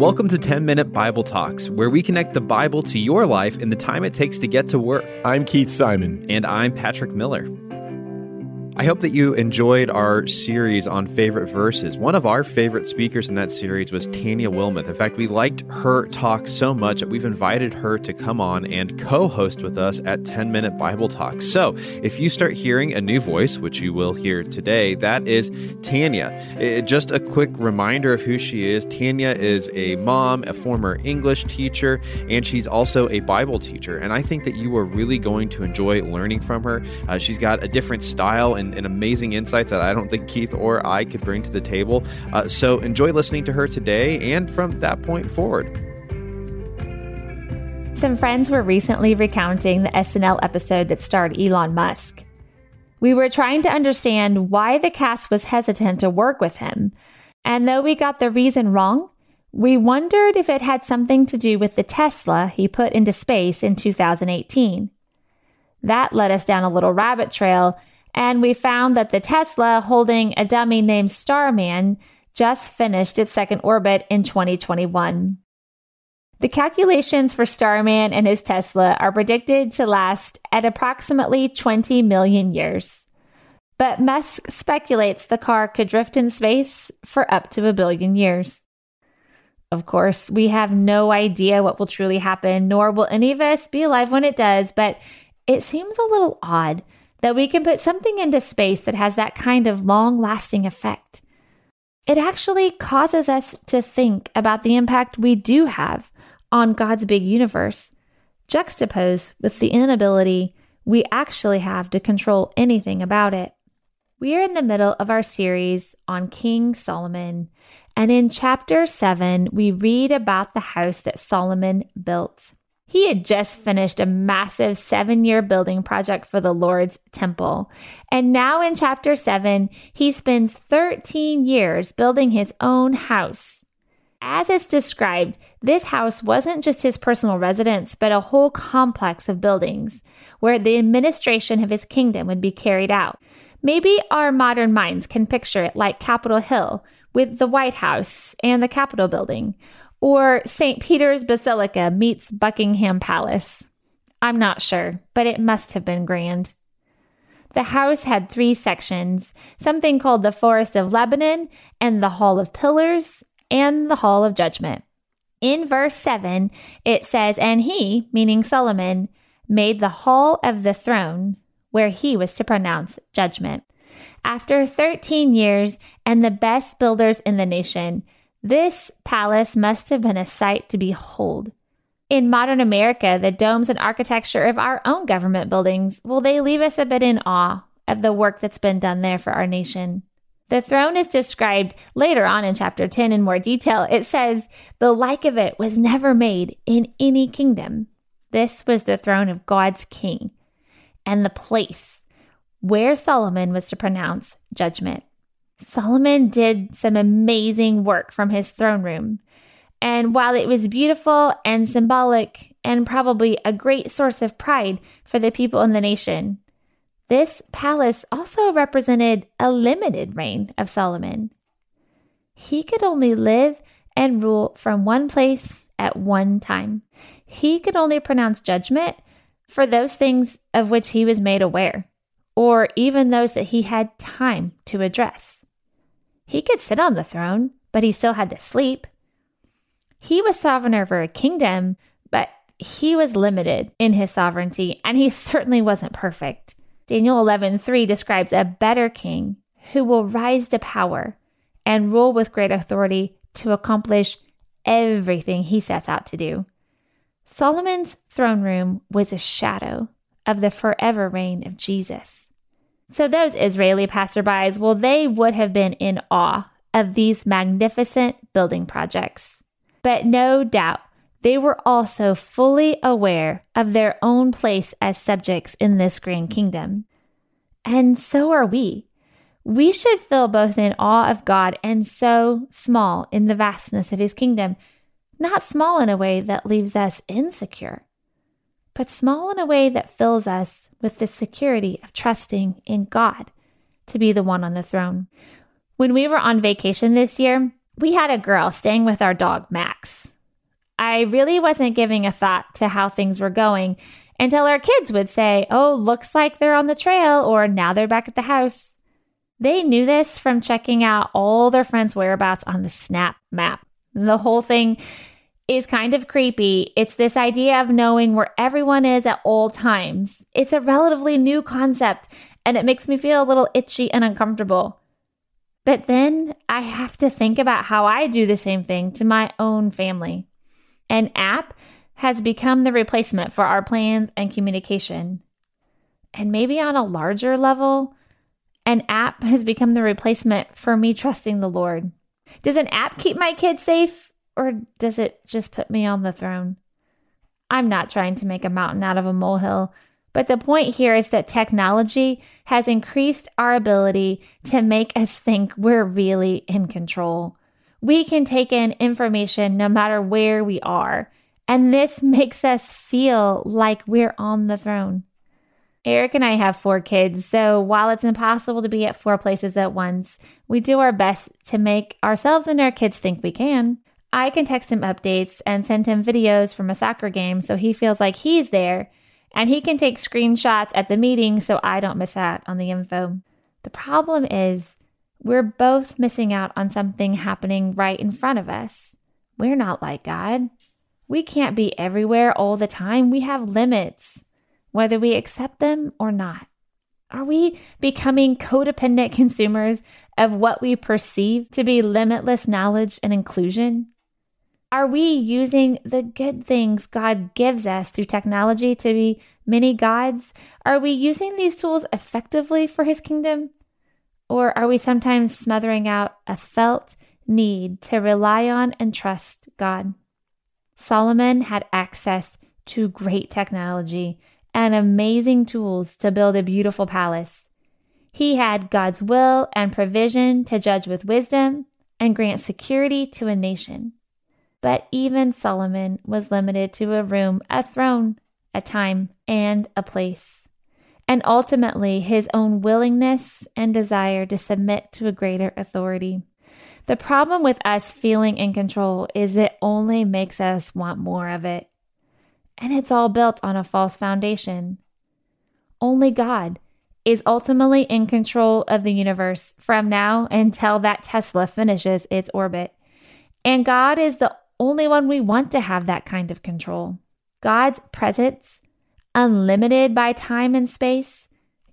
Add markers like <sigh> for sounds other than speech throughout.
Welcome to 10 Minute Bible Talks, where we connect the Bible to your life in the time it takes to get to work. I'm Keith Simon. And I'm Patrick Miller. I hope that you enjoyed our series on favorite verses. One of our favorite speakers in that series was Tanya Wilmeth. In fact, we liked her talk so much that we've invited her to come on and co host with us at 10 Minute Bible Talk. So if you start hearing a new voice, which you will hear today, that is Tanya. Just a quick reminder of who she is Tanya is a mom, a former English teacher, and she's also a Bible teacher. And I think that you are really going to enjoy learning from her. Uh, she's got a different style and, and, amazing insights that I don't think Keith or I could bring to the table. Uh, so enjoy listening to her today and from that point forward. Some friends were recently recounting the SNL episode that starred Elon Musk. We were trying to understand why the cast was hesitant to work with him. And though we got the reason wrong, we wondered if it had something to do with the Tesla he put into space in 2018. That led us down a little rabbit trail and we found that the Tesla holding a dummy named Starman just finished its second orbit in 2021. The calculations for Starman and his Tesla are predicted to last at approximately 20 million years. But Musk speculates the car could drift in space for up to a billion years. Of course, we have no idea what will truly happen, nor will any of us be alive when it does, but it seems a little odd that we can put something into space that has that kind of long lasting effect. It actually causes us to think about the impact we do have on God's big universe, juxtaposed with the inability we actually have to control anything about it. We are in the middle of our series on King Solomon, and in chapter 7, we read about the house that Solomon built. He had just finished a massive seven year building project for the Lord's temple. And now in chapter 7, he spends 13 years building his own house. As it's described, this house wasn't just his personal residence, but a whole complex of buildings where the administration of his kingdom would be carried out. Maybe our modern minds can picture it like Capitol Hill with the White House and the Capitol building, or St. Peter's Basilica meets Buckingham Palace. I'm not sure, but it must have been grand. The house had three sections something called the Forest of Lebanon, and the Hall of Pillars, and the Hall of Judgment. In verse 7, it says, And he, meaning Solomon, made the hall of the throne where he was to pronounce judgment. After 13 years and the best builders in the nation, this palace must have been a sight to behold. In modern America, the domes and architecture of our own government buildings, well, they leave us a bit in awe of the work that's been done there for our nation. The throne is described later on in chapter 10 in more detail. It says, The like of it was never made in any kingdom. This was the throne of God's king and the place where Solomon was to pronounce judgment. Solomon did some amazing work from his throne room. And while it was beautiful and symbolic and probably a great source of pride for the people in the nation, this palace also represented a limited reign of Solomon. He could only live and rule from one place at one time. He could only pronounce judgment for those things of which he was made aware, or even those that he had time to address. He could sit on the throne, but he still had to sleep. He was sovereign over a kingdom, but he was limited in his sovereignty, and he <laughs> certainly wasn't perfect. Daniel 11:3 describes a better king who will rise to power and rule with great authority to accomplish everything he sets out to do. Solomon's throne room was a shadow of the forever reign of Jesus. So those Israeli passerbys, well, they would have been in awe of these magnificent building projects. But no doubt, they were also fully aware of their own place as subjects in this grand kingdom. And so are we. We should feel both in awe of God and so small in the vastness of his kingdom, not small in a way that leaves us insecure, but small in a way that fills us with the security of trusting in God to be the one on the throne. When we were on vacation this year, We had a girl staying with our dog, Max. I really wasn't giving a thought to how things were going until our kids would say, Oh, looks like they're on the trail, or now they're back at the house. They knew this from checking out all their friends' whereabouts on the Snap map. The whole thing is kind of creepy. It's this idea of knowing where everyone is at all times. It's a relatively new concept, and it makes me feel a little itchy and uncomfortable. But then I have to think about how I do the same thing to my own family. An app has become the replacement for our plans and communication. And maybe on a larger level, an app has become the replacement for me trusting the Lord. Does an app keep my kids safe or does it just put me on the throne? I'm not trying to make a mountain out of a molehill, but the point here is that technology has increased our ability to make us think we're really in control. We can take in information no matter where we are, and this makes us feel like we're on the throne. Eric and I have four kids, so while it's impossible to be at four places at once, we do our best to make ourselves and our kids think we can. I can text him updates and send him videos from a soccer game so he feels like he's there, and he can take screenshots at the meeting so I don't miss out on the info. The problem is, we're both missing out on something happening right in front of us. We're not like God. We can't be everywhere all the time. We have limits whether we accept them or not? Are we becoming codependent <laughs> consumers of what we perceive to be limitless knowledge and inclusion? Are we using the good things God gives us through technology to be many gods? Are we using these tools effectively for His kingdom? Or are we sometimes smothering out a felt need to rely on and trust God? Solomon had access to great technology and amazing tools to build a beautiful palace. He had God's will and provision to judge with wisdom and grant security to a nation. But even Solomon was limited to a room, a throne, a time, and a place, and ultimately his own willingness and desire to submit to a greater authority. The problem with us feeling in control is it only makes us want more of it and it's all built on a false foundation. Only God is ultimately in control of the universe from now until that Tesla finishes its orbit. And God is the only when we want to have that kind of control. God's presence, unlimited by time and space,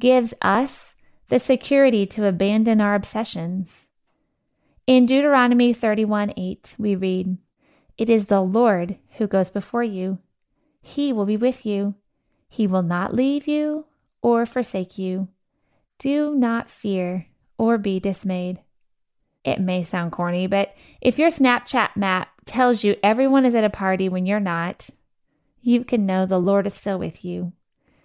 gives us the security to abandon our obsessions. In Deuteronomy 31 8, we read, It is the Lord who goes before you. He will be with you. He will not leave you or forsake you. Do not fear or be dismayed. It may sound corny, but if your Snapchat map tells you everyone is at a party when you're not, you can know the Lord is still with you.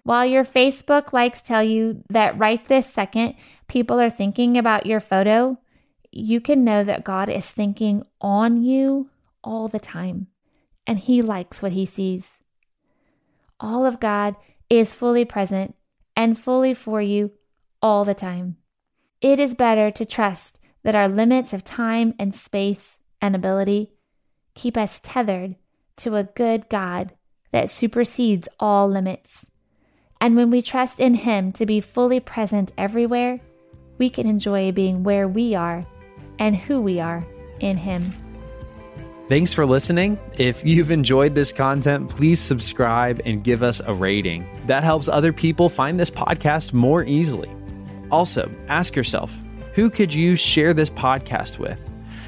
While your Facebook likes tell you that right this second people are thinking about your photo, you can know that God is thinking on you all the time, and He likes what He sees all of God is fully present and fully for you all the time. It is better to trust that our limits of time and space and ability keep us tethered to a good God that supersedes all limits. And when we trust in Him to be fully present everywhere, we can enjoy being where we are and who we are in Him. Thanks for listening. If you've enjoyed this content, please subscribe and give us a rating. That helps other people find this podcast more easily. Also, ask yourself who could you share this podcast with?